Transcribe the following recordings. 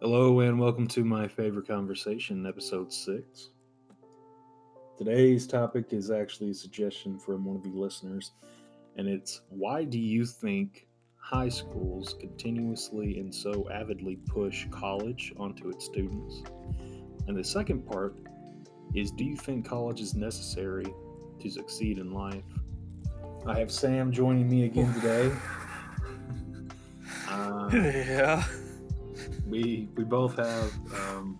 Hello and welcome to my favorite conversation, episode six. Today's topic is actually a suggestion from one of the listeners, and it's why do you think high schools continuously and so avidly push college onto its students? And the second part is do you think college is necessary to succeed in life? I have Sam joining me again today. Uh, yeah. We we both have um,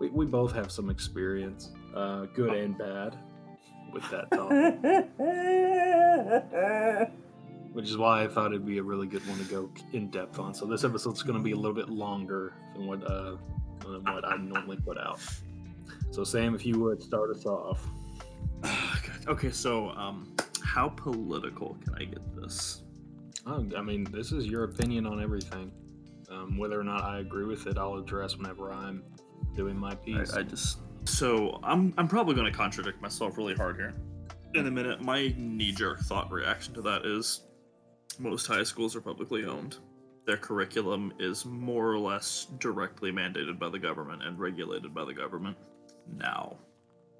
we, we both have some experience, uh, good and bad, with that topic, which is why I thought it'd be a really good one to go in depth on. So this episode's going to be a little bit longer than what uh, than what I normally put out. So Sam, if you would start us off. okay, so um, how political can I get this? Oh, I mean, this is your opinion on everything. Um, whether or not I agree with it, I'll address whenever I'm doing my piece. I, I just so I'm I'm probably going to contradict myself really hard here. In a minute, my knee-jerk thought reaction to that is most high schools are publicly owned. Their curriculum is more or less directly mandated by the government and regulated by the government. Now,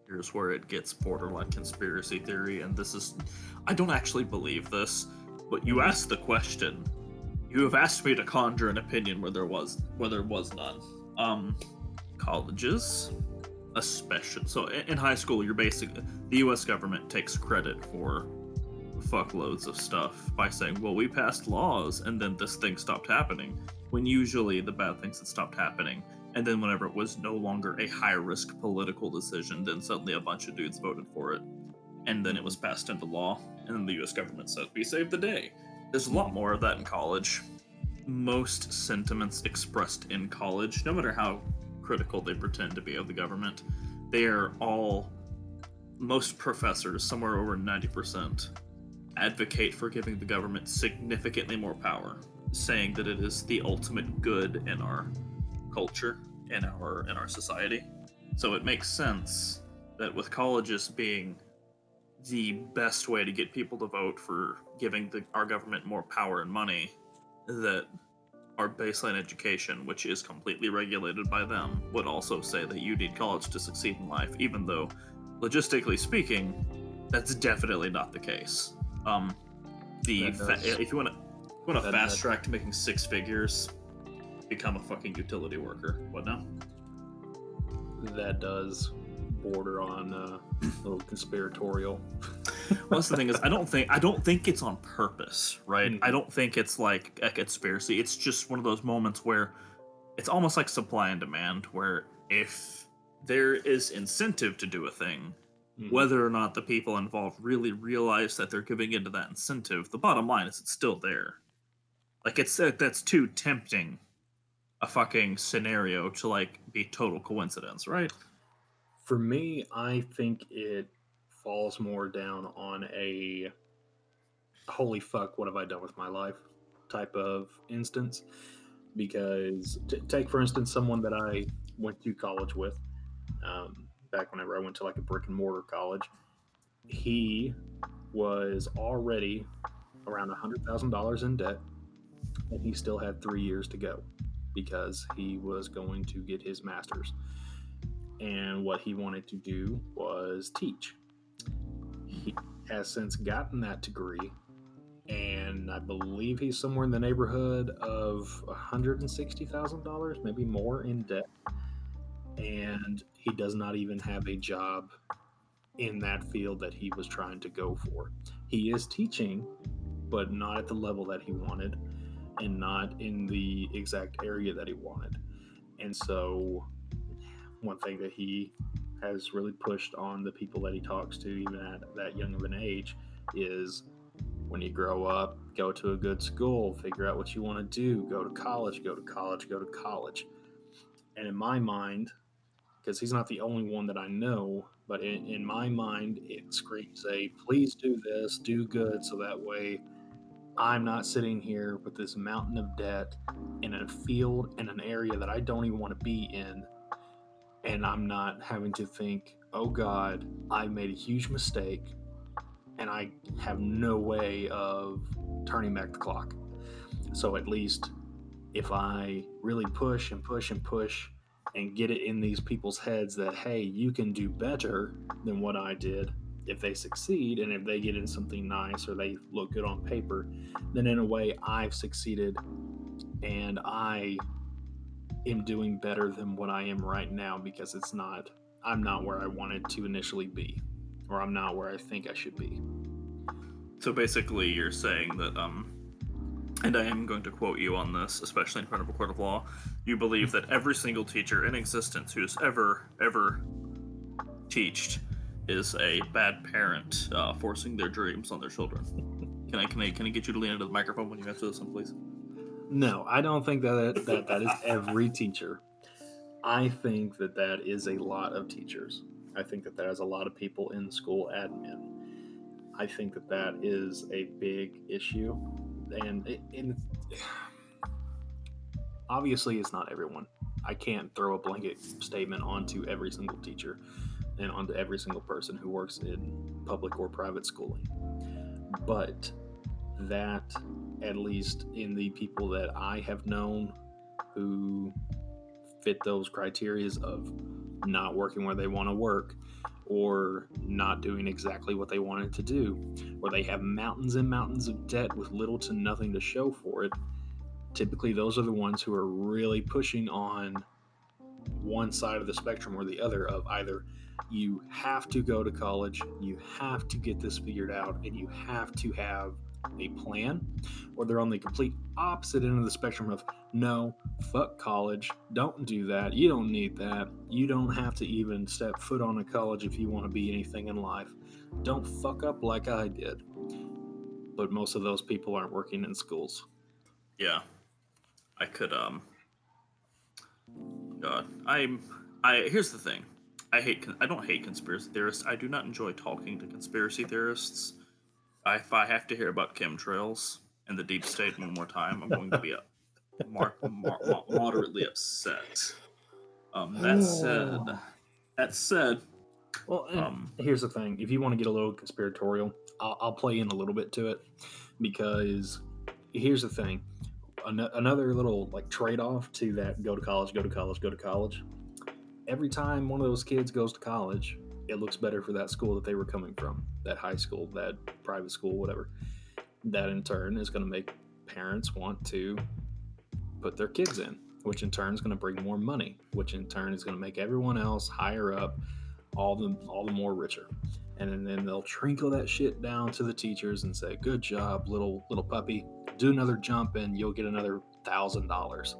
here's where it gets borderline conspiracy theory, and this is I don't actually believe this, but you asked the question you have asked me to conjure an opinion where there was where there was none. Um, colleges, especially so in high school, you're basically the U.S. government takes credit for fuckloads of stuff by saying, "Well, we passed laws, and then this thing stopped happening." When usually the bad things had stopped happening, and then whenever it was no longer a high risk political decision, then suddenly a bunch of dudes voted for it, and then it was passed into law, and then the U.S. government said, "We saved the day." There's a lot more of that in college. Most sentiments expressed in college, no matter how critical they pretend to be of the government, they are all, most professors, somewhere over 90%, advocate for giving the government significantly more power, saying that it is the ultimate good in our culture, in our in our society. So it makes sense that with colleges being the best way to get people to vote for giving the, our government more power and money that our baseline education, which is completely regulated by them, would also say that you need college to succeed in life, even though, logistically speaking, that's definitely not the case. Um, the fa- if you want to want to fast track to making six figures, become a fucking utility worker. What now? That does border on uh, a little conspiratorial. well, that's the thing is, I don't think I don't think it's on purpose, right? Mm-hmm. I don't think it's like a conspiracy. It's just one of those moments where it's almost like supply and demand, where if there is incentive to do a thing, mm-hmm. whether or not the people involved really realize that they're giving into that incentive, the bottom line is it's still there. Like it's that's too tempting a fucking scenario to like be total coincidence, right? For me, I think it falls more down on a holy fuck, what have I done with my life type of instance. Because t- take, for instance, someone that I went to college with um, back whenever I went to like a brick and mortar college. He was already around a $100,000 in debt, and he still had three years to go because he was going to get his master's and what he wanted to do was teach. He has since gotten that degree, and I believe he's somewhere in the neighborhood of $160,000, maybe more in debt. And he does not even have a job in that field that he was trying to go for. He is teaching, but not at the level that he wanted, and not in the exact area that he wanted. And so one thing that he has really pushed on the people that he talks to, even at that young of an age, is when you grow up, go to a good school, figure out what you want to do, go to college, go to college, go to college. And in my mind, because he's not the only one that I know, but in, in my mind, it screams a please do this, do good, so that way I'm not sitting here with this mountain of debt in a field in an area that I don't even want to be in and I'm not having to think, oh God, I made a huge mistake and I have no way of turning back the clock. So at least if I really push and push and push and get it in these people's heads that, hey, you can do better than what I did, if they succeed and if they get in something nice or they look good on paper, then in a way I've succeeded and I am doing better than what I am right now because it's not, I'm not where I wanted to initially be or I'm not where I think I should be. So basically, you're saying that, um, and I am going to quote you on this, especially in front of a court of law. You believe that every single teacher in existence who's ever, ever teached is a bad parent uh, forcing their dreams on their children. Can I, can I, can I get you to lean into the microphone when you answer this one, please? No, I don't think that that, that is every teacher. I think that that is a lot of teachers. I think that that is a lot of people in school admin. I think that that is a big issue, and and obviously it's not everyone. I can't throw a blanket statement onto every single teacher and onto every single person who works in public or private schooling. But that, at least in the people that I have known who fit those criterias of not working where they want to work or not doing exactly what they wanted to do, or they have mountains and mountains of debt with little to nothing to show for it, typically those are the ones who are really pushing on one side of the spectrum or the other of either you have to go to college, you have to get this figured out, and you have to have a plan, or they're on the complete opposite end of the spectrum of no, fuck college, don't do that, you don't need that, you don't have to even step foot on a college if you want to be anything in life. Don't fuck up like I did. But most of those people aren't working in schools. Yeah. I could um God, I'm I here's the thing. I hate I don't hate conspiracy theorists. I do not enjoy talking to conspiracy theorists. If I have to hear about chemtrails and the deep state one more time, I'm going to be a mar- mar- moderately upset. Um, that said, that said, well, um, here's the thing: if you want to get a little conspiratorial, I'll, I'll play in a little bit to it because here's the thing: An- another little like trade-off to that go to college, go to college, go to college. Every time one of those kids goes to college, it looks better for that school that they were coming from, that high school, that private school, whatever. That in turn is going to make parents want to put their kids in, which in turn is going to bring more money, which in turn is going to make everyone else higher up, all the all the more richer. And then they'll trinkle that shit down to the teachers and say, "Good job, little little puppy. Do another jump and you'll get another thousand dollars."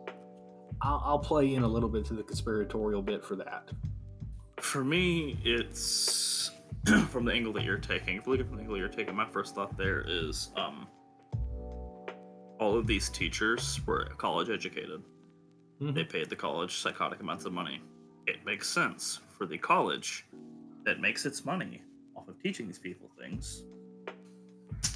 I'll play in a little bit to the conspiratorial bit for that. For me, it's from the angle that you're taking. If you look at the angle you're taking, my first thought there is um, all of these teachers were college educated. Mm-hmm. They paid the college psychotic amounts of money. It makes sense for the college that makes its money off of teaching these people things.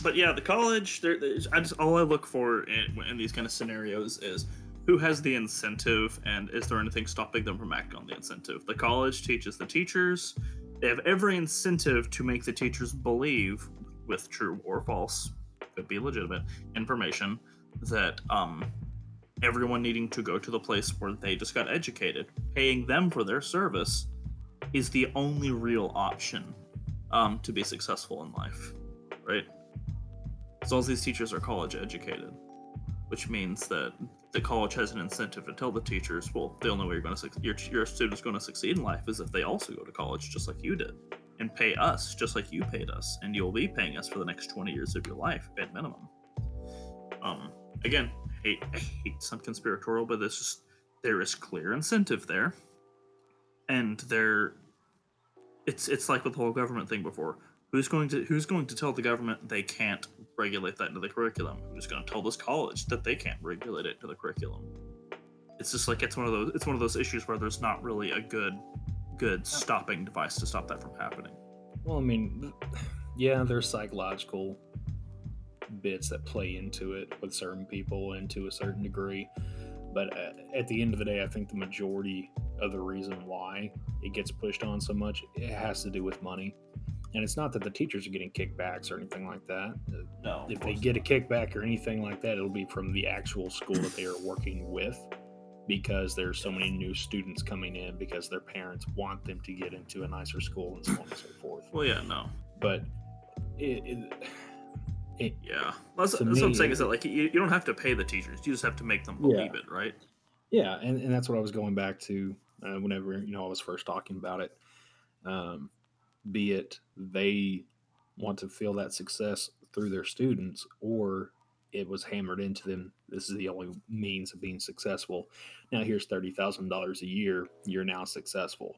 But yeah, the college. There, I just all I look for in, in these kind of scenarios is who has the incentive and is there anything stopping them from acting on the incentive? The college teaches the teachers. They have every incentive to make the teachers believe, with true or false, could be legitimate information, that um, everyone needing to go to the place where they just got educated, paying them for their service, is the only real option um, to be successful in life, right? So all these teachers are college educated, which means that the college has an incentive to tell the teachers, well, the only way you're going to your your student's going to succeed in life is if they also go to college just like you did, and pay us just like you paid us, and you'll be paying us for the next 20 years of your life at minimum. Um, again, hate I hate some conspiratorial, but this there is clear incentive there, and there, it's it's like with the whole government thing before. Who's going to who's going to tell the government they can't regulate that into the curriculum? Who's going to tell this college that they can't regulate it to the curriculum? It's just like it's one of those it's one of those issues where there's not really a good good stopping device to stop that from happening. Well, I mean, yeah, there's psychological bits that play into it with certain people and to a certain degree. But uh, at the end of the day, I think the majority of the reason why it gets pushed on so much, it has to do with money And it's not that the teachers are getting kickbacks or anything like that. No. If they get a kickback or anything like that, it'll be from the actual school that they are working with because there's so many new students coming in because their parents want them to get into a nicer school and so on and so forth. Well, yeah, no. But it, it, it Yeah. That's, that's what I'm saying is that, like, you, you don't have to pay the teachers. You just have to make them Yeah. believe it, right? Yeah, and, and that's what I was going back to uh, whenever you know I was first talking about it. Um, be it they want to feel that success through their students, or it was hammered into them. This is the only means of being successful. Now here's thirty thousand dollars a year. You're now successful.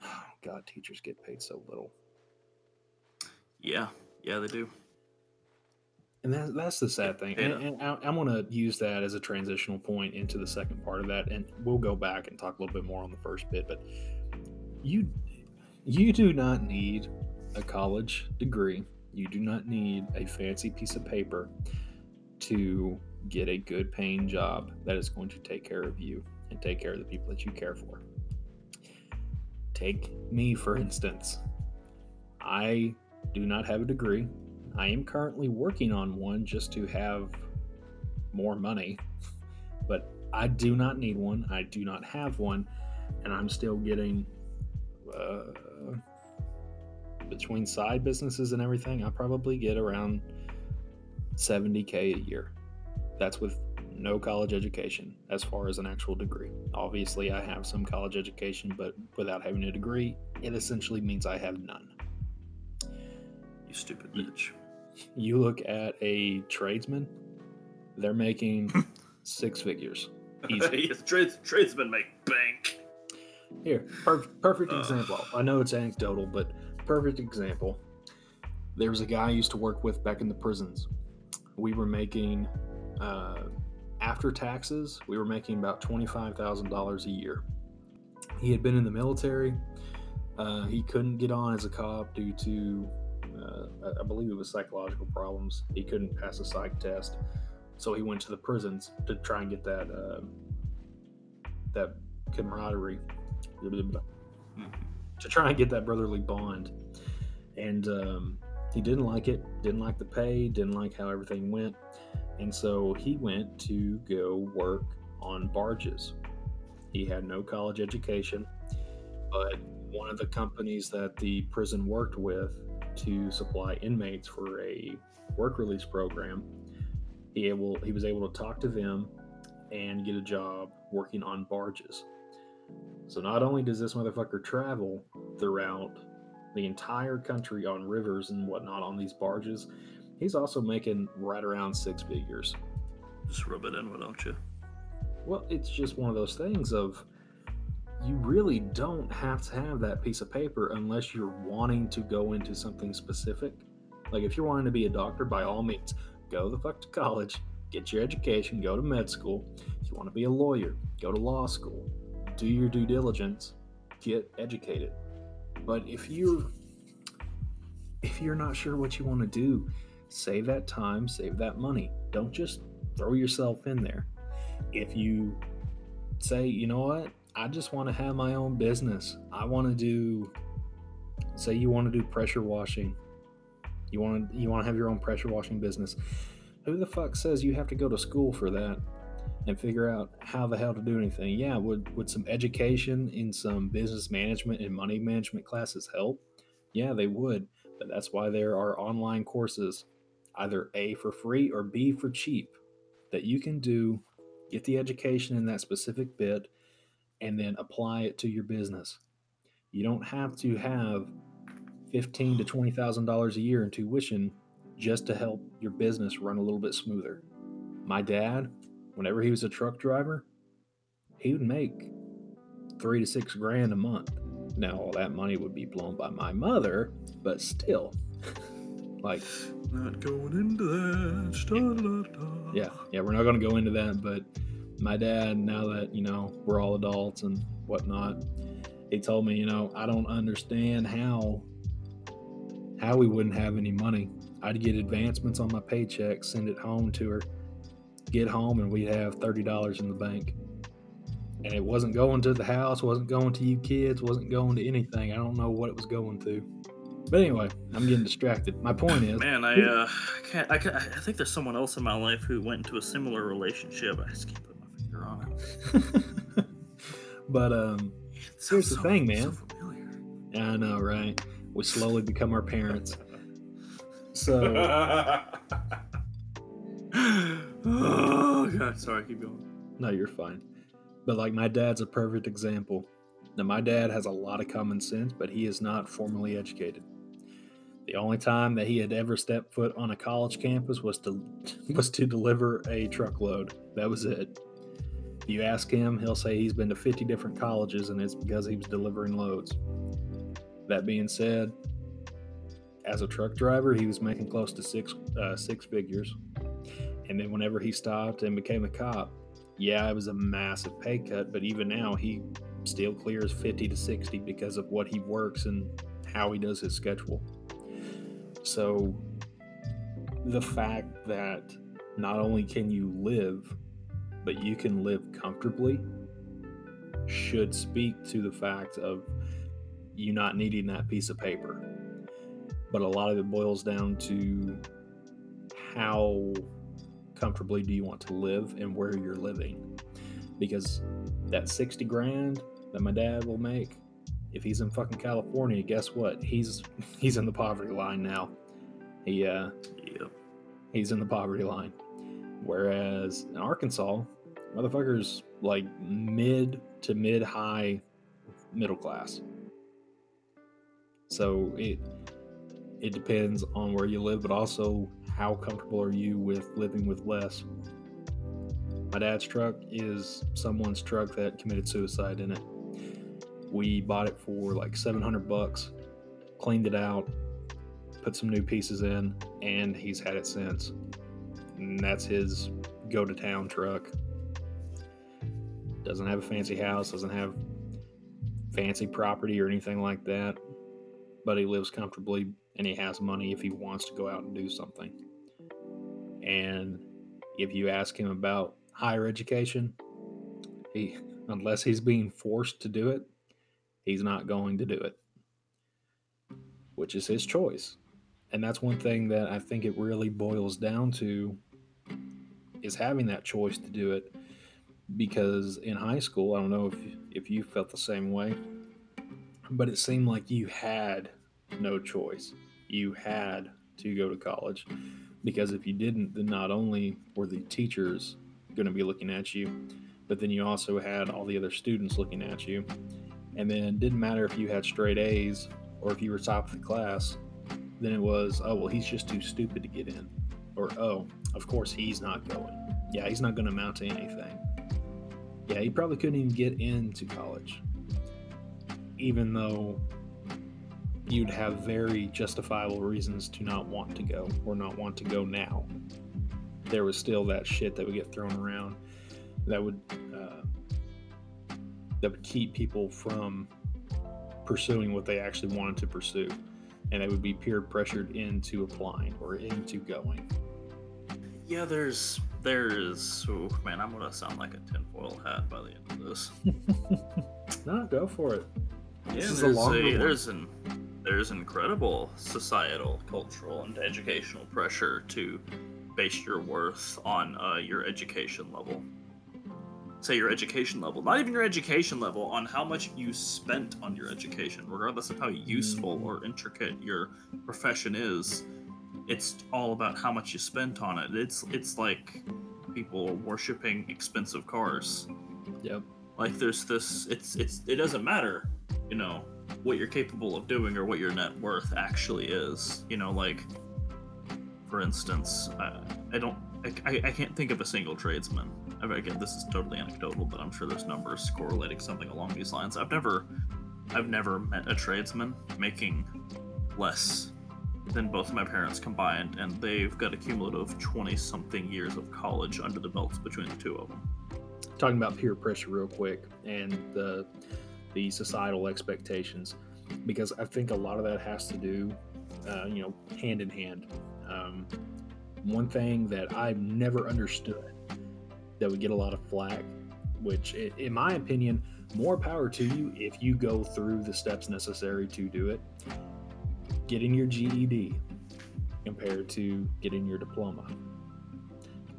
God, teachers get paid so little. Yeah. Yeah, they do. And that, that's the sad thing. Yeah. And, and I, I'm going to use that as a transitional point into the second part of that. And we'll go back and talk a little bit more on the first bit. But you, you do not need a college degree. You do not need a fancy piece of paper to get a good paying job that is going to take care of you and take care of the people that you care for. Take me, for instance. I do not have a degree. I am currently working on one just to have more money, but I do not need one. I do not have one, and I'm still getting uh, between side businesses and everything. I probably get around 70k a year. That's with no college education as far as an actual degree. Obviously, I have some college education, but without having a degree, it essentially means I have none. You stupid bitch. you look at a tradesman, they're making six figures. Easy. yes, trades, tradesmen make bank. Here, per- perfect Ugh. example. I know it's anecdotal, but perfect example. There was a guy I used to work with back in the prisons. We were making, uh, after taxes, we were making about $25,000 a year. He had been in the military. Uh, he couldn't get on as a cop due to, uh, I- I believe it was psychological problems. He couldn't pass a psych test. So he went to the prisons to try and get that, uh, that camaraderie to try and get that brotherly bond. And um, he didn't like it, didn't like the pay, didn't like how everything went. And so he went to go work on barges. He had no college education, but one of the companies that the prison worked with to supply inmates for a work release program, he able he was able to talk to them and get a job working on barges. So not only does this motherfucker travel throughout the entire country on rivers and whatnot on these barges, he's also making right around six figures. Just rub it in, why don't you? Well, it's just one of those things of you really don't have to have that piece of paper unless you're wanting to go into something specific. Like if you're wanting to be a doctor, by all means, go the fuck to college, get your education, go to med school. If you want to be a lawyer, go to law school, do your due diligence, get educated. But if you're if you're not sure what you want to do, save that time, save that money. Don't just throw yourself in there. If you say, you know what, I just want to have my own business. I want to do say you want to do pressure washing. You want to you want to have your own pressure washing business. Who the fuck says you have to go to school for that and figure out how the hell to do anything? Yeah, would would some education in some business management and money management classes help? Yeah, they would. But that's why there are online courses, either A for free or B for cheap, that you can do, get the education in that specific bit, and then apply it to your business. You don't have to have fifteen to twenty thousand dollars a year in tuition just to help your business run a little bit smoother. My dad, whenever he was a truck driver, he would make three to six grand a month. Now all that money would be blown by my mother, but still. like Not going into that. Sta-la-la. yeah, yeah, we're not gonna go into that, but my dad, now that, you know, we're all adults and whatnot, he told me, you know, I don't understand how how we wouldn't have any money. I'd get advancements on my paycheck, send it home to her, get home and we'd have thirty dollars in the bank. and it wasn't going to the house, wasn't going to you kids, wasn't going to anything. I don't know what it was going to. But anyway, I'm getting distracted. My point is, Man, I uh, can't. I, can't, I think there's someone else in my life who went into a similar relationship. I just can't put my finger on it. but um, Here's the so- thing, so man. familiar. I know, right? We slowly become our parents. So oh god, sorry, keep going. no, you're fine. But like my dad's a perfect example. Now my dad has a lot of common sense, but he is not formally educated. The only time that he had ever stepped foot on a college campus was to was to deliver a truckload. That was it. You ask him, he'll say he's been to 50 different colleges and it's because he was delivering loads. That being said, as a truck driver, he was making close to six uh, six figures. And then whenever he stopped and became a cop, yeah, it was a massive pay cut, but even now he still clears 50 to 60 because of what he works and how he does his schedule. So the fact that not only can you live, but you can live comfortably should speak to the fact of you not needing that piece of paper. But a lot of it boils down to how comfortably do you want to live and where you're living. Because that 60 grand that my dad will make, if he's in fucking California, guess what? He's he's in the poverty line now. He uh Yep. he's in the poverty line. Whereas in Arkansas, motherfuckers like mid to mid high middle class. So it it depends on where you live, but also how comfortable are you with living with less. My dad's truck is someone's truck that committed suicide in it. We bought it for like 700 bucks, cleaned it out, put some new pieces in, and he's had it since. And that's his go to town truck. Doesn't have a fancy house, doesn't have fancy property or anything like that, but he lives comfortably and he has money if he wants to go out and do something. And if you ask him about higher education, he unless he's being forced to do it, he's not going to do it. Which is his choice. And that's one thing that I think it really boils down to is having that choice to do it because in high school, I don't know if if you felt the same way, but it seemed like you had no choice. You had to go to college because if you didn't, then not only were the teachers going to be looking at you, but then you also had all the other students looking at you. And then it didn't matter if you had straight A's or if you were top of the class, then it was, oh, well, he's just too stupid to get in. Or, oh, of course he's not going. Yeah, he's not going to amount to anything. Yeah, he probably couldn't even get into college, even though you'd have very justifiable reasons to not want to go or not want to go now. There was still that shit that would get thrown around that would uh, that would keep people from pursuing what they actually wanted to pursue, and they would be peer pressured into applying or into going. Yeah, there's there's oh man, I'm gonna sound like a tinfoil hat by the end of this. no, go for it. Yeah, This is a there's longer one. there's an there's incredible societal, cultural, and educational pressure to base your worth on uh, your education level. Say your education level, not even your education level, on how much you spent on your education, regardless of how useful or intricate your profession is. It's all about how much you spent on it. It's it's like people worshiping expensive cars Yep. like there's this it's it's it doesn't matter you know what you're capable of doing or what your net worth actually is you know like for instance uh, i don't I, I, can't think of a single tradesman. Again this is totally anecdotal but i'm sure there's numbers correlating something along these lines. I've never i've never met a tradesman making less than both my parents combined and they've got a cumulative 20 something years of college under the belts between the two of them talking about peer pressure real quick and the the societal expectations because I think a lot of that has to do, uh, you know, hand in hand. Um, one thing that I've never understood that would get a lot of flack which, in my opinion, more power to you if you go through the steps necessary to do it. Getting your GED compared to getting your diploma,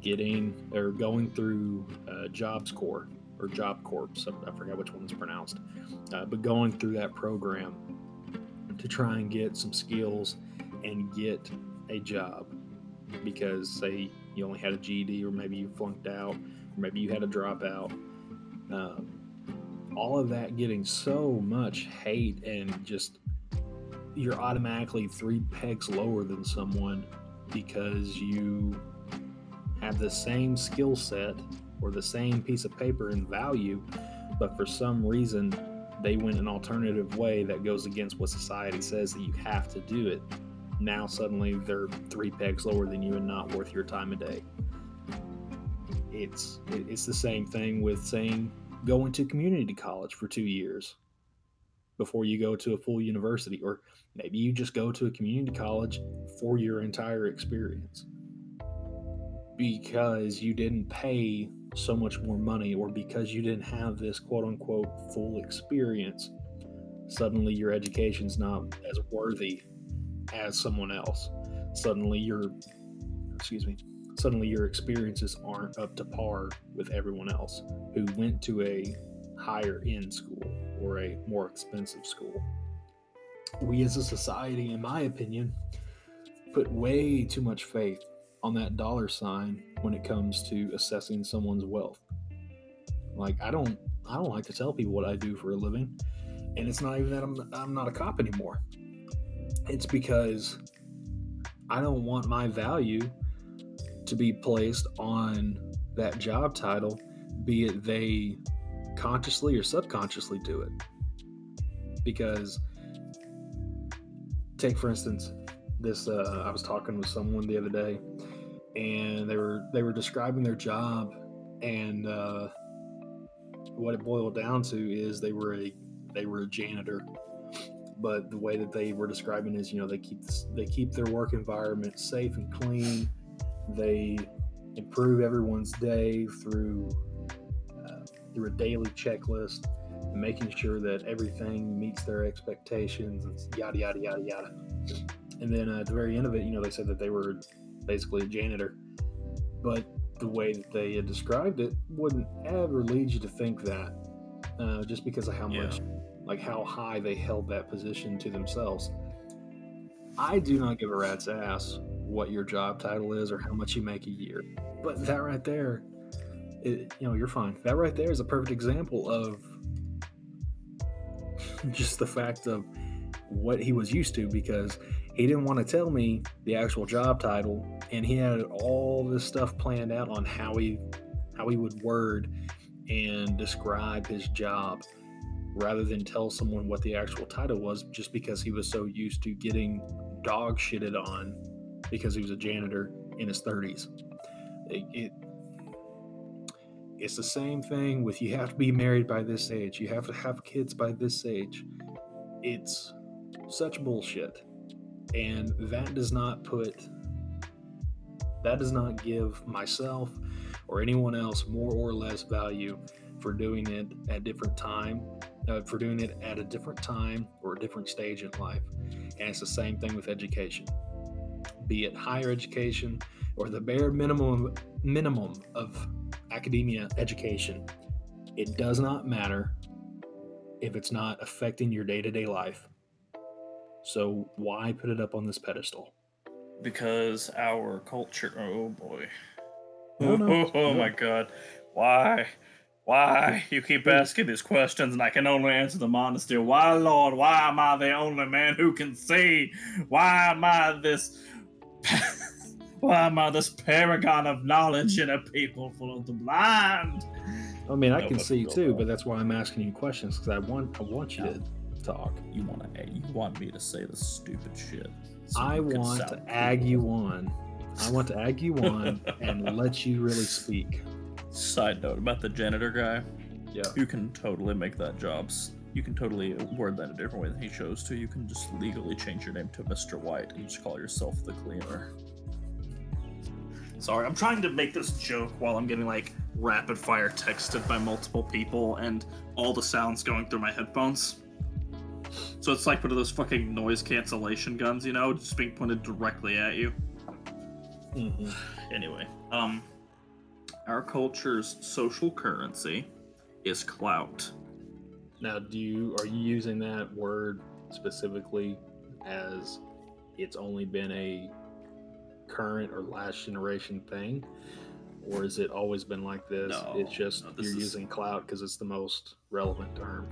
getting or going through uh, Jobs Corps or Job Corps, I forget which one is pronounced, uh, but going through that program to try and get some skills and get a job because say you only had a GED or maybe you flunked out or maybe you had a dropout. Um, all of that getting so much hate and just you're automatically three pegs lower than someone because you have the same skill set or the same piece of paper in value, but for some reason they went an alternative way that goes against what society says that you have to do it. Now suddenly they're three pegs lower than you and not worth your time a day. It's it's the same thing with saying going to community college for two years before you go to a full university, or maybe you just go to a community college for your entire experience because you didn't pay so much more money or because you didn't have this quote unquote full experience suddenly your education's not as worthy as someone else. Suddenly your excuse me suddenly your experiences aren't up to par with everyone else who went to a higher end school or a more expensive school. We as a society in my opinion put way too much faith on that dollar sign when it comes to assessing someone's wealth. Like I don't I don't like to tell people what I do for a living. And it's not even that I'm I'm not a cop anymore. It's because I don't want my value to be placed on that job title, be it they consciously or subconsciously do it. Because take for instance, this uh, I was talking with someone the other day and they were they were describing their job and uh, what it boiled down to is they were a they were a janitor. But the way that they were describing is you know they keep they keep their work environment safe and clean. They improve everyone's day through uh, through a daily checklist and making sure that everything meets their expectations and yada yada yada yada. And then uh, at the very end of it you know they said that they were basically a janitor. But the way that they had described it wouldn't ever lead you to think that, uh, just because of how Yeah. much, like how high they held that position to themselves. I do not give a rat's ass what your job title is or how much you make a year, but that right there, it, you know, you're fine. That right there is a perfect example of just the fact of what he was used to because he didn't want to tell me the actual job title and he had all this stuff planned out on how he how he would word and describe his job rather than tell someone what the actual title was just because he was so used to getting dog shitted on because he was a janitor in his 30s it, it it's the same thing with you have to be married by this age you have to have kids by this age. It's such bullshit and that does not put that does not give myself or anyone else more or less value for doing it at different time uh, for doing it at a different time or a different stage in life. And it's the same thing with education. Be it higher education or the bare minimum minimum of academia education it does not matter if it's not affecting your day-to-day life so why put it up on this pedestal? because our culture. Oh boy. No, no, oh, no. my god. Why? Why? You keep asking these questions and I can only answer them honestly. Why, Lord? Why am I the only man who can see? Why am I this. Why am I this paragon of knowledge in a people full of the blind? I mean, I can see too, but that's why I'm asking you questions because I want I want you to talk. You want to? You want me to say the stupid shit? so I want to ag cool. you on. I want to ag you on and let you really speak. Side note about the janitor guy. Yeah. You can totally make that jobs. You can totally word that a different way than he chose to. You can just legally change your name to Mr. White and just call yourself the cleaner. Sorry, I'm trying to make this joke while I'm getting like rapid fire texted by multiple people and all the sounds going through my headphones. So it's like one of those fucking noise cancellation guns, you know, just being pointed directly at you. Mm-hmm. Anyway, um, our culture's social currency is clout. Now, do you are you using that word specifically as it's only been a current or last generation thing, or has it always been like this? No, it's just no, this you're is- using clout because it's the most relevant term.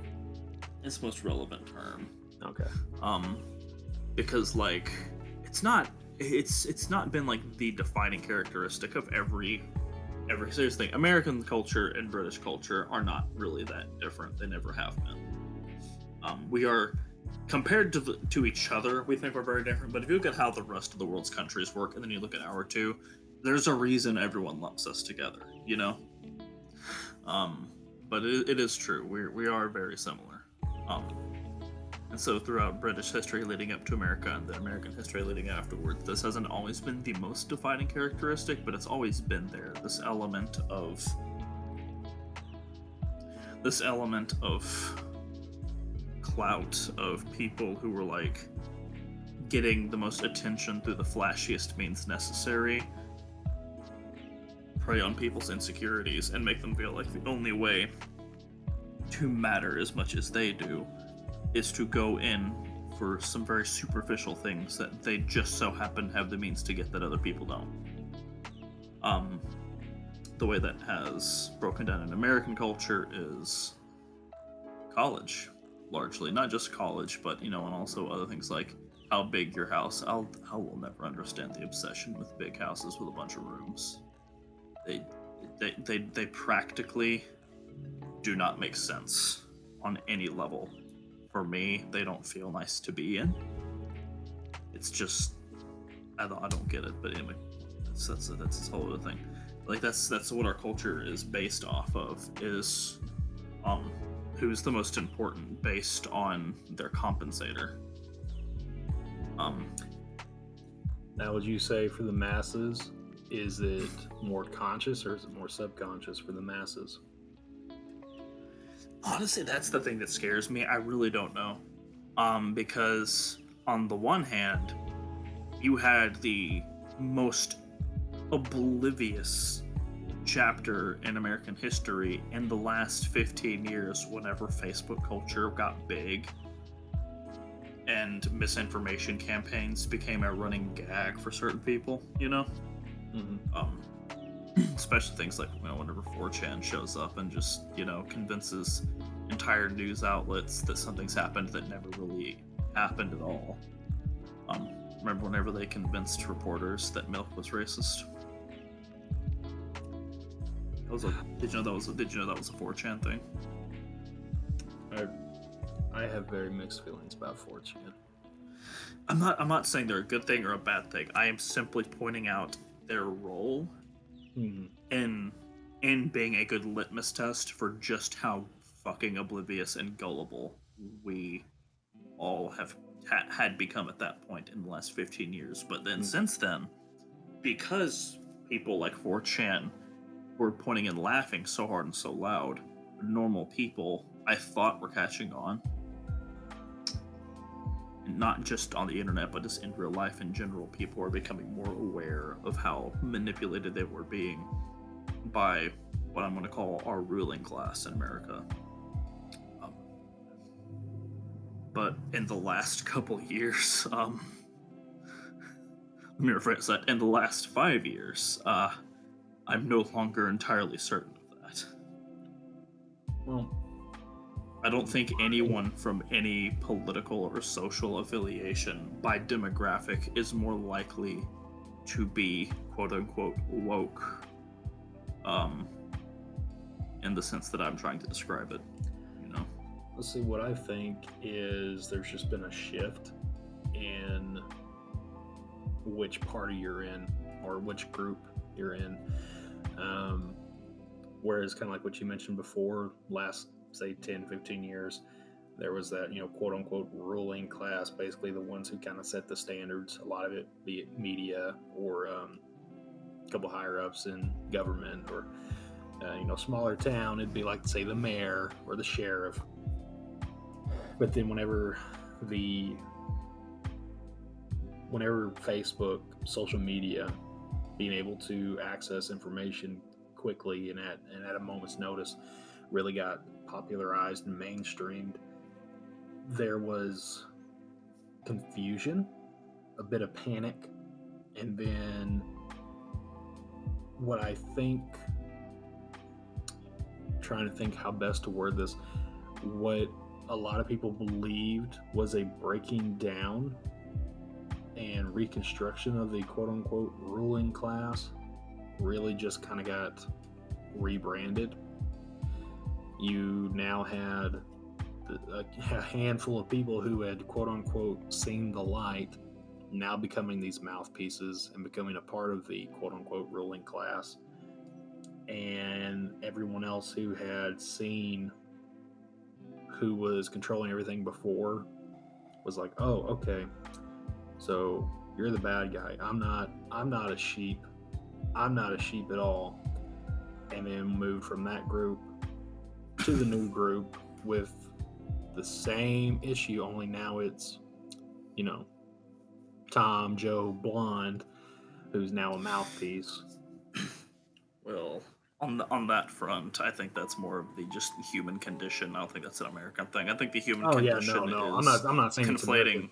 It's most relevant term. Okay. um because like it's not it's it's not been like the defining characteristic of every every serious thing. American culture and british culture are not really that different. They never have been. Um we are compared to the to each other we think we're very different but if you look at how the rest of the world's countries work and then you look at our two there's a reason everyone lumps us together you know? Um but it, it is true. We we are very similar um and so throughout British history leading up to America and then American history leading afterwards, this hasn't always been the most defining characteristic, but it's always been there. This element of this element of clout of people who were like getting the most attention through the flashiest means necessary prey on people's insecurities and make them feel like the only way to matter as much as they do is to go in for some very superficial things that they just so happen to have the means to get that other people don't. Um, the way that has broken down in American culture is college, largely not just college, but you know, and also other things like how big your house. I'll I will never understand the obsession with big houses with a bunch of rooms. They they they, they practically do not make sense on any level for me, they don't feel nice to be in. It's just, I don't, I don't get it. But anyway, that's that's that's this whole other thing. Like that's that's what our culture is based off of. Is um, who's the most important based on their compensator. Um, Now, would you say for the masses, is it more conscious or is it more subconscious for the masses? Honestly that's the thing that scares me. I really don't know. Um because on the one hand you had the most oblivious chapter in american history in the last 15 years whenever facebook culture got big and misinformation campaigns became a running gag for certain people you know? Mm-hmm. um, especially things like you know whenever 4chan shows up and just you know convinces entire news outlets that something's happened that never really happened at all. Um, remember whenever they convinced reporters that milk was racist? That was a, did you know that was a, did you know that was a 4chan thing? I, I have very mixed feelings about 4chan. I'm not I'm not saying they're a good thing or a bad thing. I am simply pointing out their role Mm-hmm. in in being a good litmus test for just how fucking oblivious and gullible we all have ha- had become at that point in the last 15 years but then Hmm. since then because people like 4chan were pointing and laughing so hard and so loud normal people i thought were catching on not just on the internet, but just in real life in general, people are becoming more aware of how manipulated they were being by what I'm going to call our ruling class in America. Um, but in the last couple years, um, let me rephrase that. In the last five years, uh, I'm no longer entirely certain of that. Well, I don't think anyone from any political or social affiliation by demographic is more likely to be quote unquote woke um in the sense that I'm trying to describe it, you know. let's see. What I think is there's just been a shift in which party you're in or which group you're in. Um, whereas, kind of like what you mentioned before, last say 10, 15 years, there was that, you know, quote unquote ruling class, basically the ones who kind of set the standards. A lot of it, be it media or um, a couple higher ups in government or uh, you know, smaller town, it'd be like, say, the mayor or the sheriff. But then whenever the whenever Facebook, social media, being able to access information quickly and at and at a moment's notice really got popularized and mainstreamed, there was confusion, a bit of panic, and then what I think trying to think how best to word this what a lot of people believed was a breaking down and reconstruction of the quote unquote ruling class really just kind of got rebranded. You now had a handful of people who had quote unquote seen the light now becoming these mouthpieces and becoming a part of the quote unquote ruling class. And everyone else who had seen who was controlling everything before was like, oh, okay, so you're the bad guy. I'm not. I'm not a sheep. I'm not a sheep at all. And then moved from that group to the new group with the same issue, only now it's, you know, Tom Joe Blonde, who's now a mouthpiece. Well, on the, on that front, I think that's more of the just human condition. I don't think that's an American thing. I think the human oh, condition yeah, no, no. I'm not. I'm not saying conflating.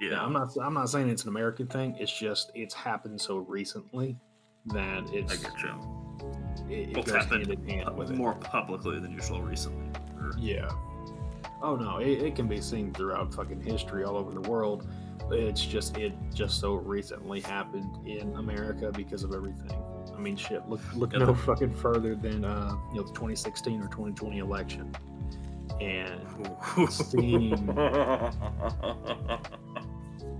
Yeah. yeah, I'm not. I'm not saying it's an American thing. It's just it's happened so recently that it's. I get you. It, it well, hand in hand with more it. publicly than usual recently. Or... Yeah. Oh no, it, it can be seen throughout fucking history all over the world. It's just it just so recently happened in America because of everything. I mean, shit. Look look yeah, no fucking further than uh, you know the 2016 or 2020 election, and seeing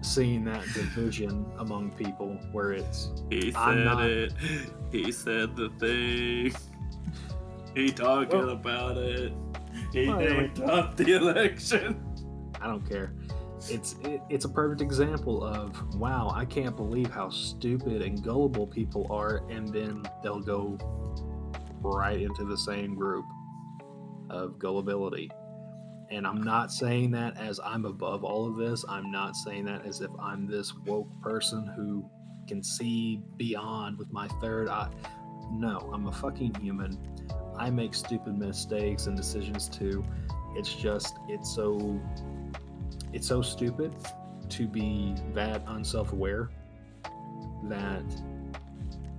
seeing that division among people where it's he said not, it. He said the thing. He talking well, about it. He well, named up the election. I don't care. It's it, it's a perfect example of wow i can't believe how stupid and gullible people are and then they'll go right into the same group of gullibility and I'm not saying that as I'm above all of this. I'm not saying that as if I'm this woke person who can see beyond with my third eye. No, I'm a fucking human. I make stupid mistakes and decisions too. It's just it's so it's so stupid to be that unself-aware that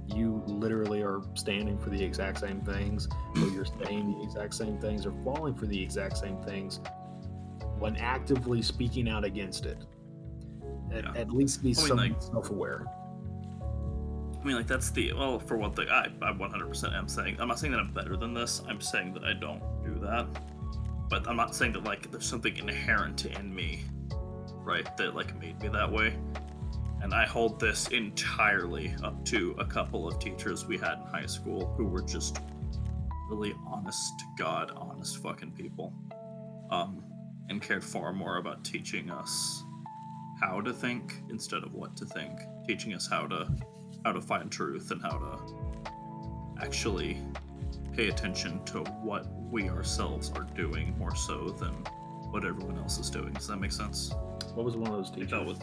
you literally are standing for the exact same things, or you're saying the exact same things, or falling for the exact same things when actively speaking out against it. At, yeah. at least be I mean, like, self-aware. I mean, like that's the well. For one thing, I I 100% am saying I'm not saying that I'm better than this. I'm saying that I don't do that. But I'm not saying that like there's something inherent in me, right? That like made me that way and I hold this entirely up to a couple of teachers we had in high school who were just really honest to God, honest fucking people, um, and cared far more about teaching us how to think instead of what to think, teaching us how to how to find truth and how to actually pay attention to what we ourselves are doing more so than what everyone else is doing. Does that make sense? What was one of those teachers?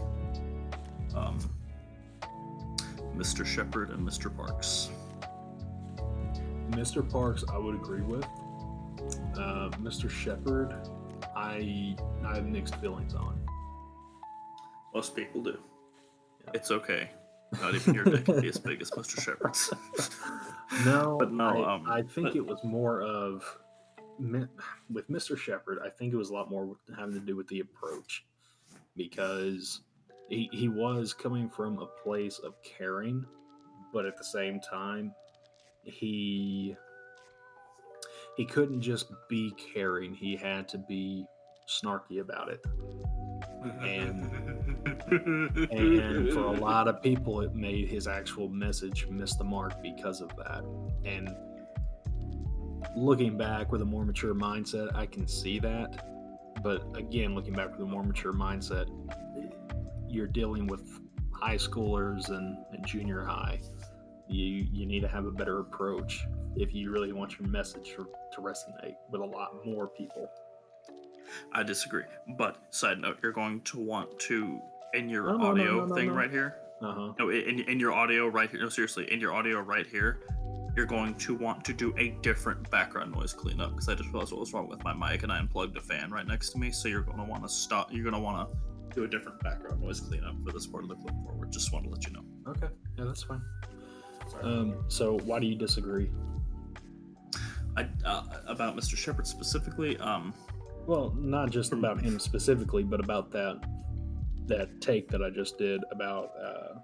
Um, Mr. Shepard and Mr. Parks. Mr. Parks, I would agree with. Uh, Mr. Shepard, I I have mixed feelings on. Most people do. Yeah. It's okay. Not even your dick can be as big as Mr. Shepard's. no, but no. I, um, I think but... it was more of with Mr. Shepard. I think it was a lot more having to do with the approach because he, he was coming from a place of caring, but at the same time, he he couldn't just be caring. He had to be snarky about it. And and for a lot of people it made his actual message miss the mark because of that. And looking back with a more mature mindset, I can see that. But again, looking back with a more mature mindset, you're dealing with high schoolers and, and junior high. You you need to have a better approach if you really want your message to, to resonate with a lot more people. I disagree. But side note, you're going to want to in your No, no, audio no, thing right here. Uh huh. No, in, in your audio right here. No, seriously, in your audio right here, you're going to want to do a different background noise cleanup because I just realized what was wrong with my mic and I unplugged a fan right next to me. So you're going to want to stop. You're going to want to do a different background noise cleanup for this part of the clip forward. Just want to let you know. Okay. Yeah, that's fine. Sorry. Um, so why do you disagree? I, uh, about Mr. Shepard specifically. Um, Well, not just about him specifically, but about that that take that I just did about uh,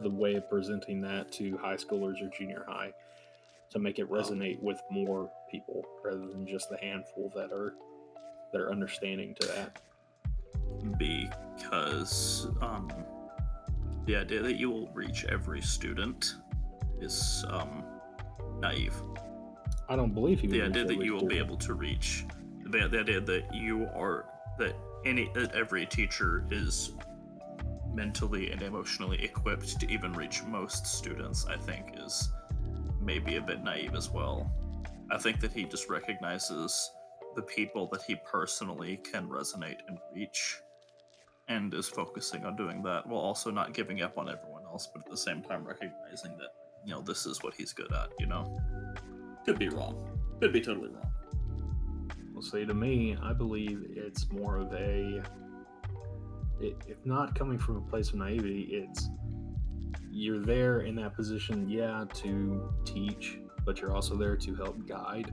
the way of presenting that to high schoolers or junior high to make it resonate with more people rather than just the handful that are that are understanding to that. Because um, the idea that you will reach every student is um, naive. I don't believe he. The idea that you will be able to reach the, the idea that you are that any that every teacher is mentally and emotionally equipped to even reach most students, I think is maybe a bit naive as well. I think that he just recognizes the people that he personally can resonate and reach and is focusing on doing that while also not giving up on everyone else, but at the same time recognizing that, you know, this is what he's good at, you know? Could be wrong. Could be totally wrong. Well, see, to me, I believe it's more of a, it, if not coming from a place of naivety, it's you're there in that position, yeah, to teach, but you're also there to help guide.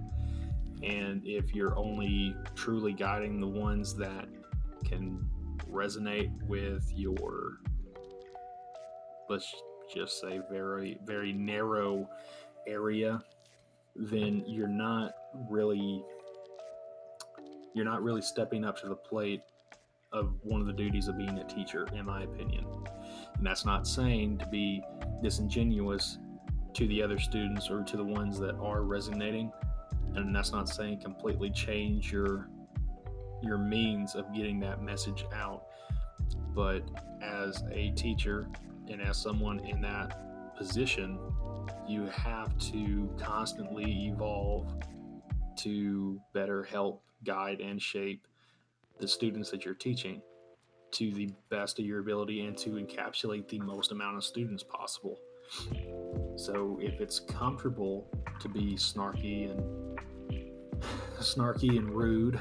And if you're only truly guiding the ones that can resonate with your, let's just say, very, very narrow area, then you're not really you're not really stepping up to the plate of one of the duties of being a teacher, in my opinion. And that's not saying to be disingenuous to the other students or to the ones that are resonating. And that's not saying completely change your your means of getting that message out. But as a teacher and as someone in that position, you have to constantly evolve to better help guide and shape the students that you're teaching to the best of your ability and to encapsulate the most amount of students possible. So if it's comfortable to be snarky and snarky and rude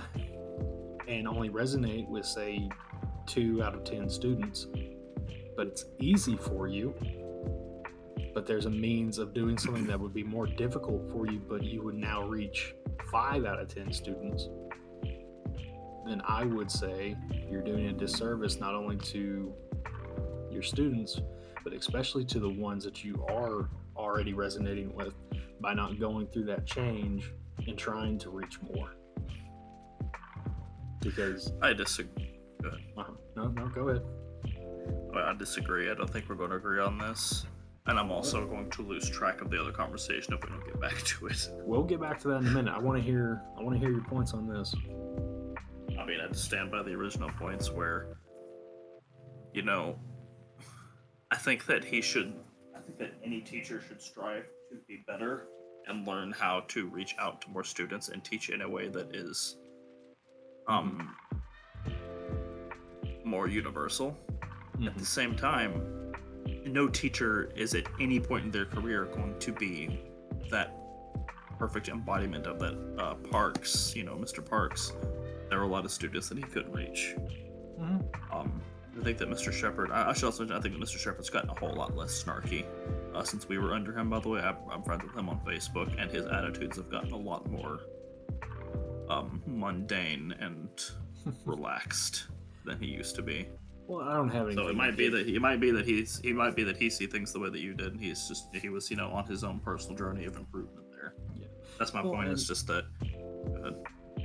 and only resonate with say 2 out of 10 students, but it's easy for you, but there's a means of doing something that would be more difficult for you, but you would now reach five out of 10 students, then I would say you're doing a disservice not only to your students, but especially to the ones that you are already resonating with by not going through that change and trying to reach more. Because, I disagree. Go ahead. uh, no, no, go ahead. I disagree. I don't think we're going to agree on this. And I'm also going to lose track of the other conversation if we don't get back to it. We'll get back to that in a minute. I want to hear. I want to hear your points on this. I mean, I'd stand by the original points where, you know, I think that he should, I think that any teacher should strive to be better and learn how to reach out to more students and teach in a way that is, um, more universal. At the same time, no teacher is at any point in their career going to be that perfect embodiment of that. Uh, Parks, you know, Mr. Parks, there were a lot of students that he couldn't reach. Mhm. Um, I think that Mr. Shepard, I, I should also I think that Mr. Shepard's gotten a whole lot less snarky uh, since we were under him, by the way. I'm, I'm friends with him on Facebook, and his attitudes have gotten a lot more um, mundane and relaxed than he used to be. Well, I don't have any. So it might be that he it might be that he's he might be that he see things the way that you did, and he's just he was you know on his own personal journey of improvement there. Yeah. That's my Well, point. It's just that.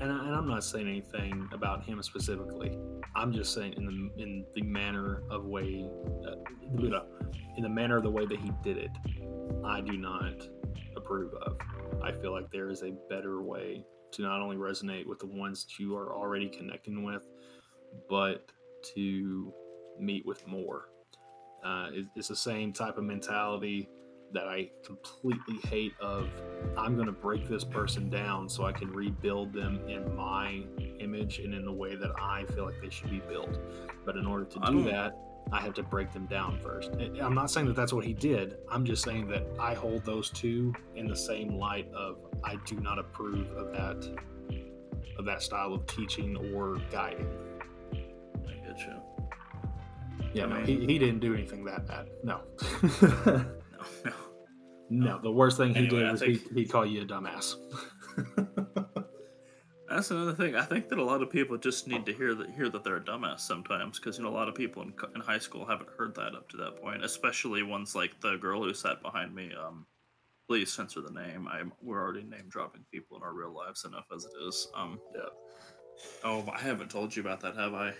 And, I, I'm not saying anything about him specifically. I'm just saying in the in the manner of way, uh, in the manner of the way that he did it, I do not approve of. I feel like there is a better way to not only resonate with the ones that you are already connecting with, but to meet with more. Uh, it, it's the same type of mentality that I completely hate of I'm going to break this person down so I can rebuild them in my image and in the way that I feel like they should be built. But in order to do um. that, I have to break them down first. I'm not saying that that's what he did. I'm just saying that I hold those two in the same light of I do not approve of that of that style of teaching or guiding. I get you. Yeah, I no, he, he didn't do anything that bad. No. No, no. No, the worst thing he Anyway, did was think- he, he call you a dumbass. That's another thing. I think that a lot of people just need to hear that hear that they're a dumbass sometimes, because you know a lot of people in, in high school haven't heard that up to that point. Especially ones like the girl who sat behind me. Um, please censor the name. I'm we're already name dropping people in our real lives enough as it is. Um, Yeah. Oh, I haven't told you about that, have I?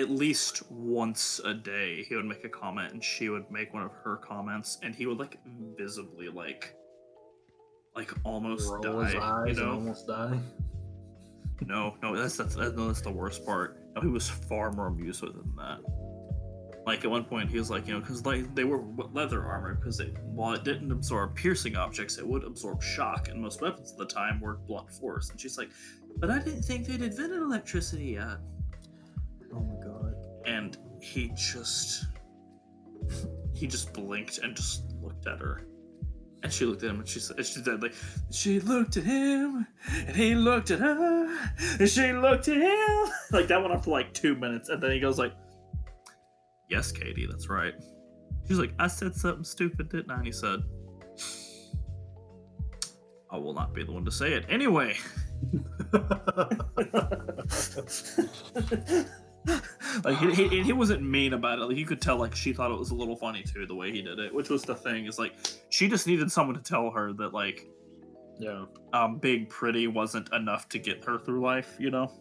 At least once a day, he would make a comment, and she would make one of her comments, and he would like visibly like, like almost Roll die. eyes You know? and almost die. No, no, that's that's that, no, that's the worst part. No, he was far more amused with it than that. Like at one point, he was like, you know, because like they were leather armor, because it while it didn't absorb piercing objects, it would absorb shock, and most weapons at the time were blunt force. And she's like, but I didn't think they'd invented electricity yet. And he just he just blinked and just looked at her. And she looked at him and she said, she said like, she looked at him and he looked at her and she looked at him. Like that went on for like two minutes. And then he goes like, yes, Katie, that's right. She's like, I said something stupid, didn't I? And he said, I will not be the one to say it. Anyway. like he, he, he wasn't mean about it. Like you could tell, like she thought it was a little funny too, the way he did it. Which was the thing is like she just needed someone to tell her that like yeah. um being pretty wasn't enough to get her through life, you know.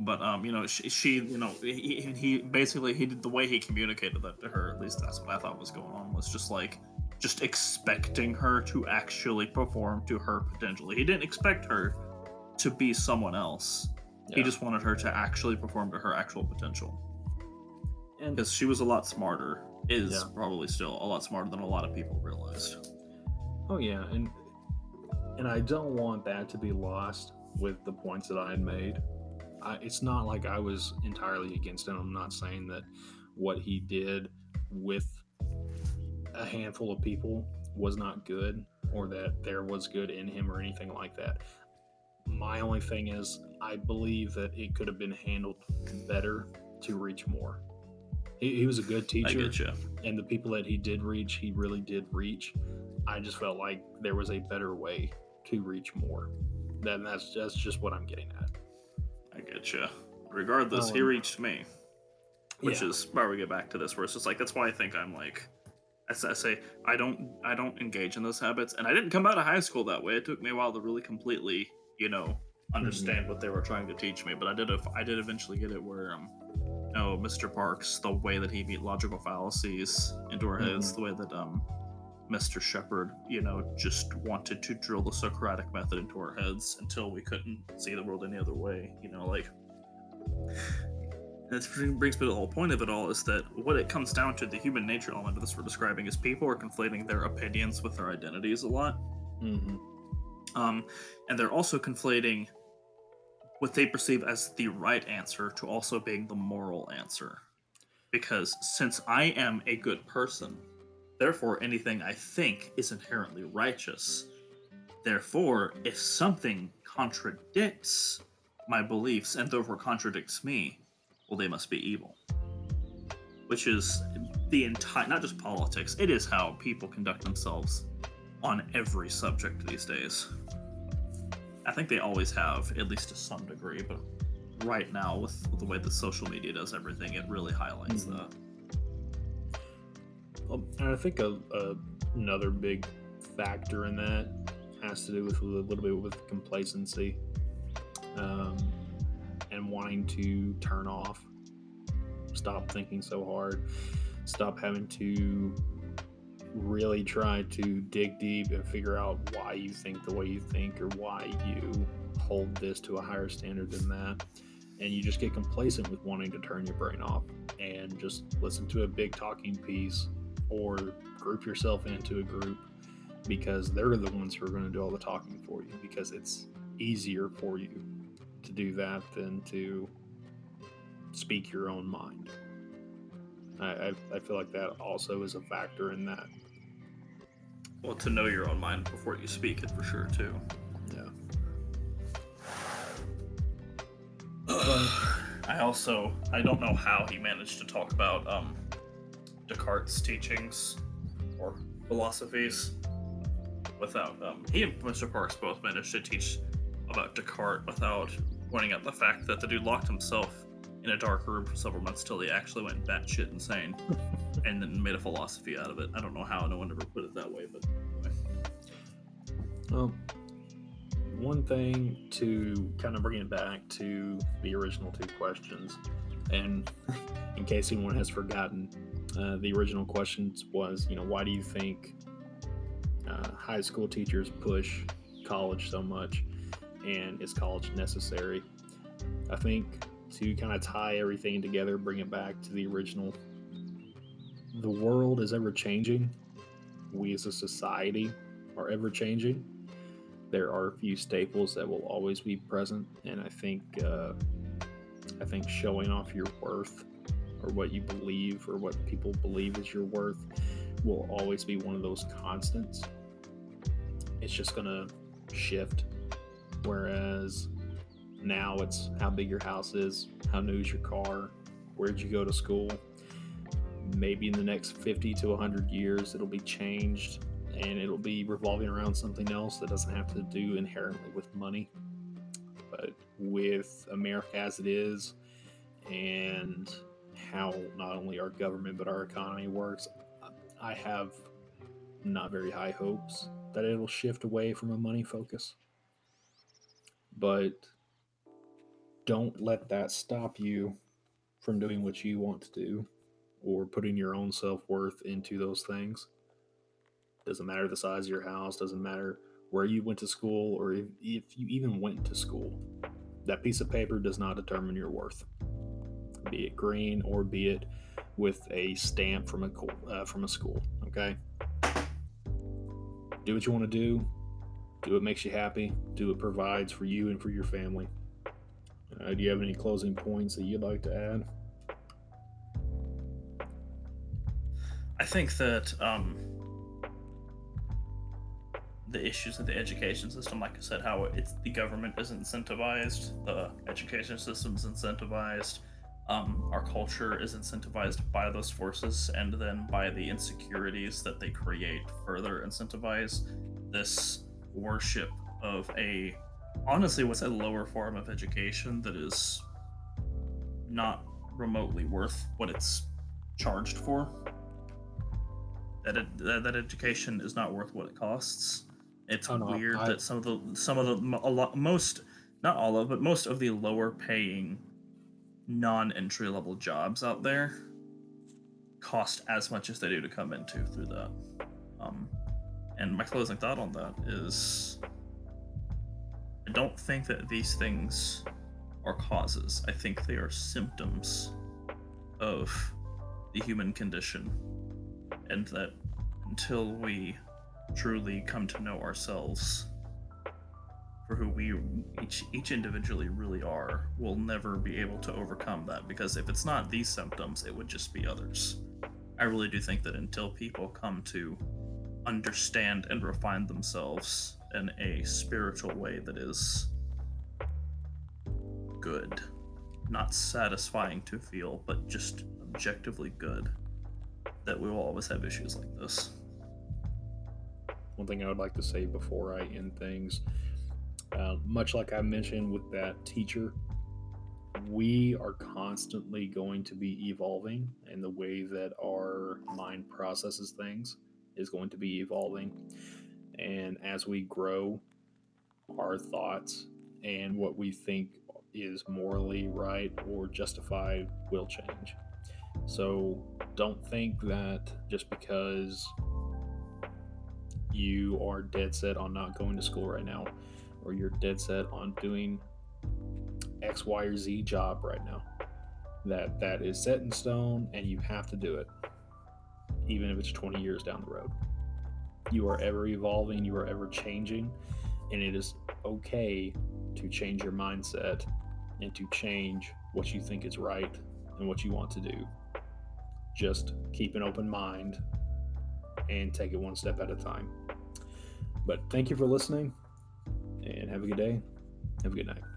But um, you know, she, she you know, he, he- he basically he did the way he communicated that to her. At least that's what I thought was going on. Was just like just expecting her to actually perform to her potential. He didn't expect her to be someone else. He just wanted her to actually perform to her actual potential and because she was a lot smarter. Is Yeah. probably still a lot smarter than a lot of people realized. oh yeah, and and I don't want that to be lost with the points that I had made. I, it's not like I was entirely against him. I'm not saying that what he did with a handful of people was not good or that there was good in him or anything like that. My only thing is, I believe that it could have been handled better to reach more. He, he was a good I teacher. get you. and the people that he did reach, he really did reach. I just felt like there was a better way to reach more. Then that's that's just what I'm getting at. I get you. Regardless, he Um, reached me, which yeah. is why we get back to this, where it's just like that's why I think I'm like, I say I don't I don't engage in those habits, and I didn't come out of high school that way. It took me a while to really completely, you know, understand what they were trying to teach me. But I did I did eventually get it where um, you know, Mr. Parks, the way that he beat logical fallacies into our heads, the way that um. Mr. Shepard, you know, just wanted to drill the Socratic method into our heads until we couldn't see the world any other way. You know, like that brings me to the whole point of it all is that what it comes down to, the human nature element of this we're describing, is people are conflating their opinions with their identities a lot. Mm-hmm. Um, and they're also conflating what they perceive as the right answer to also being the moral answer. Because since I am a good person, therefore anything I think is inherently righteous. Therefore, if something contradicts my beliefs and therefore contradicts me, well, they must be evil. Which is the entire, not just politics, it is how people conduct themselves on every subject these days. I think they always have, at least to some degree, but right now, with the way that social media does everything, it really highlights Mhm. that. Well, and I think a, a, another big factor in that has to do with a little bit with complacency um, and wanting to turn off, stop thinking so hard, stop having to really try to dig deep and figure out why you think the way you think or why you hold this to a higher standard than that. And you just get complacent with wanting to turn your brain off and just listen to a big talking piece or group yourself into a group because they're the ones who are going to do all the talking for you because it's easier for you to do that than to speak your own mind. I, I, I feel like that also is a factor in that. Well, to know your own mind before you speak it for sure too. Yeah. I also I don't know how he managed to talk about um, Descartes' teachings or philosophies without um, he and Mr. Parks both managed to teach about Descartes without pointing out the fact that the dude locked himself in a dark room for several months till he actually went batshit insane and then made a philosophy out of it. I don't know how no one ever put it that way, but anyway. Well, one thing to kind of bring it back to the original two questions, and in case anyone has forgotten, uh, the original questions was, you know, why do you think uh, high school teachers push college so much, and is college necessary? I think to kind of tie everything together, bring it back to the original. The world is ever changing. We as a society are ever changing there are a few staples that will always be present, and I think uh, I think showing off your worth or what you believe or what people believe is your worth will always be one of those constants. It's just gonna shift, whereas now it's how big your house is, how new is your car, where'd you go to school. Maybe in the next 50 to 100 years, it'll be changed and it'll be revolving around something else that doesn't have to do inherently with money. But with America as it is, and how not only our government but our economy works, I have not very high hopes that it'll shift away from a money focus. But don't let that stop you from doing what you want to do or putting your own self worth into those things doesn't matter the size of your house, doesn't matter where you went to school or if, if you even went to school. That piece of paper does not determine your worth, be it green or be it with a stamp from a uh, from a school. Okay. Do what you want to do. Do what makes you happy. Do what provides for you and for your family. Uh, do you have any closing points that you'd like to add? I think that um, the issues of the education system. Like I said, how it's the government is incentivized, the education system is incentivized, um, our culture is incentivized by those forces, and then by the insecurities that they create, further incentivize this worship of a honestly what's a lower form of education that is not remotely worth what it's charged for. That, it, that, that education is not worth what it costs it's oh, no, weird I... that some of the some of the a lot most not all of but most of the lower paying non entry level jobs out there cost as much as they do to come into through that. Um, and my closing thought on that is I don't think that these things are causes. I think they are symptoms of the human condition. And that until we truly come to know ourselves for who we each each individually really are, we'll never be able to overcome that because if it's not these symptoms, it would just be others. I really do think that until people come to understand and refine themselves in a spiritual way that is good, not satisfying to feel, but just objectively good, that we will always have issues like this one thing I would like to say before I end things. Uh, much like I mentioned with that teacher, we are constantly going to be evolving, and the way that our mind processes things is going to be evolving. And as we grow, our thoughts and what we think is morally right or justified will change. So don't think that just because you are dead set on not going to school right now, or you're dead set on doing X, Y, or Z job right now. That that is set in stone, and you have to do it. even if it's 20 years down the road. You are ever evolving, you are ever changing, and it is okay to change your mindset and to change what you think is right and what you want to do. Just keep an open mind and take it one step at a time. But thank you for listening and have a good day. Have a good night.